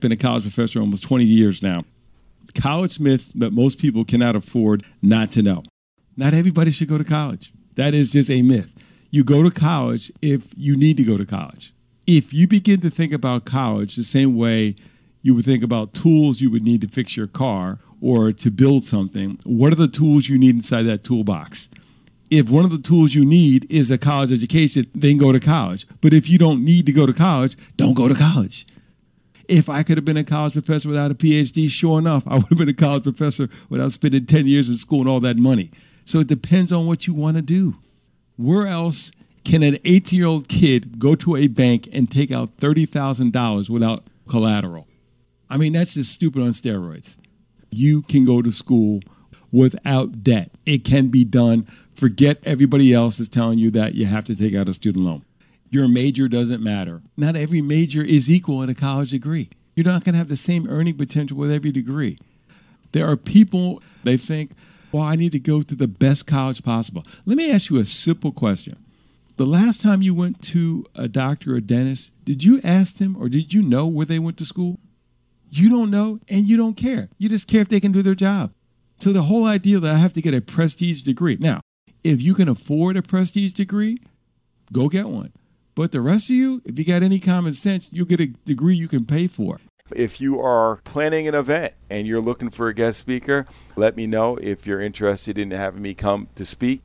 been a college professor almost 20 years now. College myth that most people cannot afford not to know. Not everybody should go to college. That is just a myth. You go to college if you need to go to college. If you begin to think about college the same way you would think about tools you would need to fix your car or to build something, what are the tools you need inside that toolbox? If one of the tools you need is a college education, then go to college. But if you don't need to go to college, don't go to college. If I could have been a college professor without a PhD, sure enough, I would have been a college professor without spending 10 years in school and all that money. So it depends on what you want to do. Where else can an 18 year old kid go to a bank and take out $30,000 without collateral? I mean, that's just stupid on steroids. You can go to school without debt. It can be done. Forget everybody else is telling you that you have to take out a student loan. Your major doesn't matter. Not every major is equal in a college degree. You're not going to have the same earning potential with every degree. There are people, they think, well, I need to go to the best college possible. Let me ask you a simple question. The last time you went to a doctor or dentist, did you ask them or did you know where they went to school? You don't know and you don't care. You just care if they can do their job. So the whole idea that I have to get a prestige degree. Now, if you can afford a prestige degree, go get one. But the rest of you, if you got any common sense, you'll get a degree you can pay for. If you are planning an event and you're looking for a guest speaker, let me know if you're interested in having me come to speak.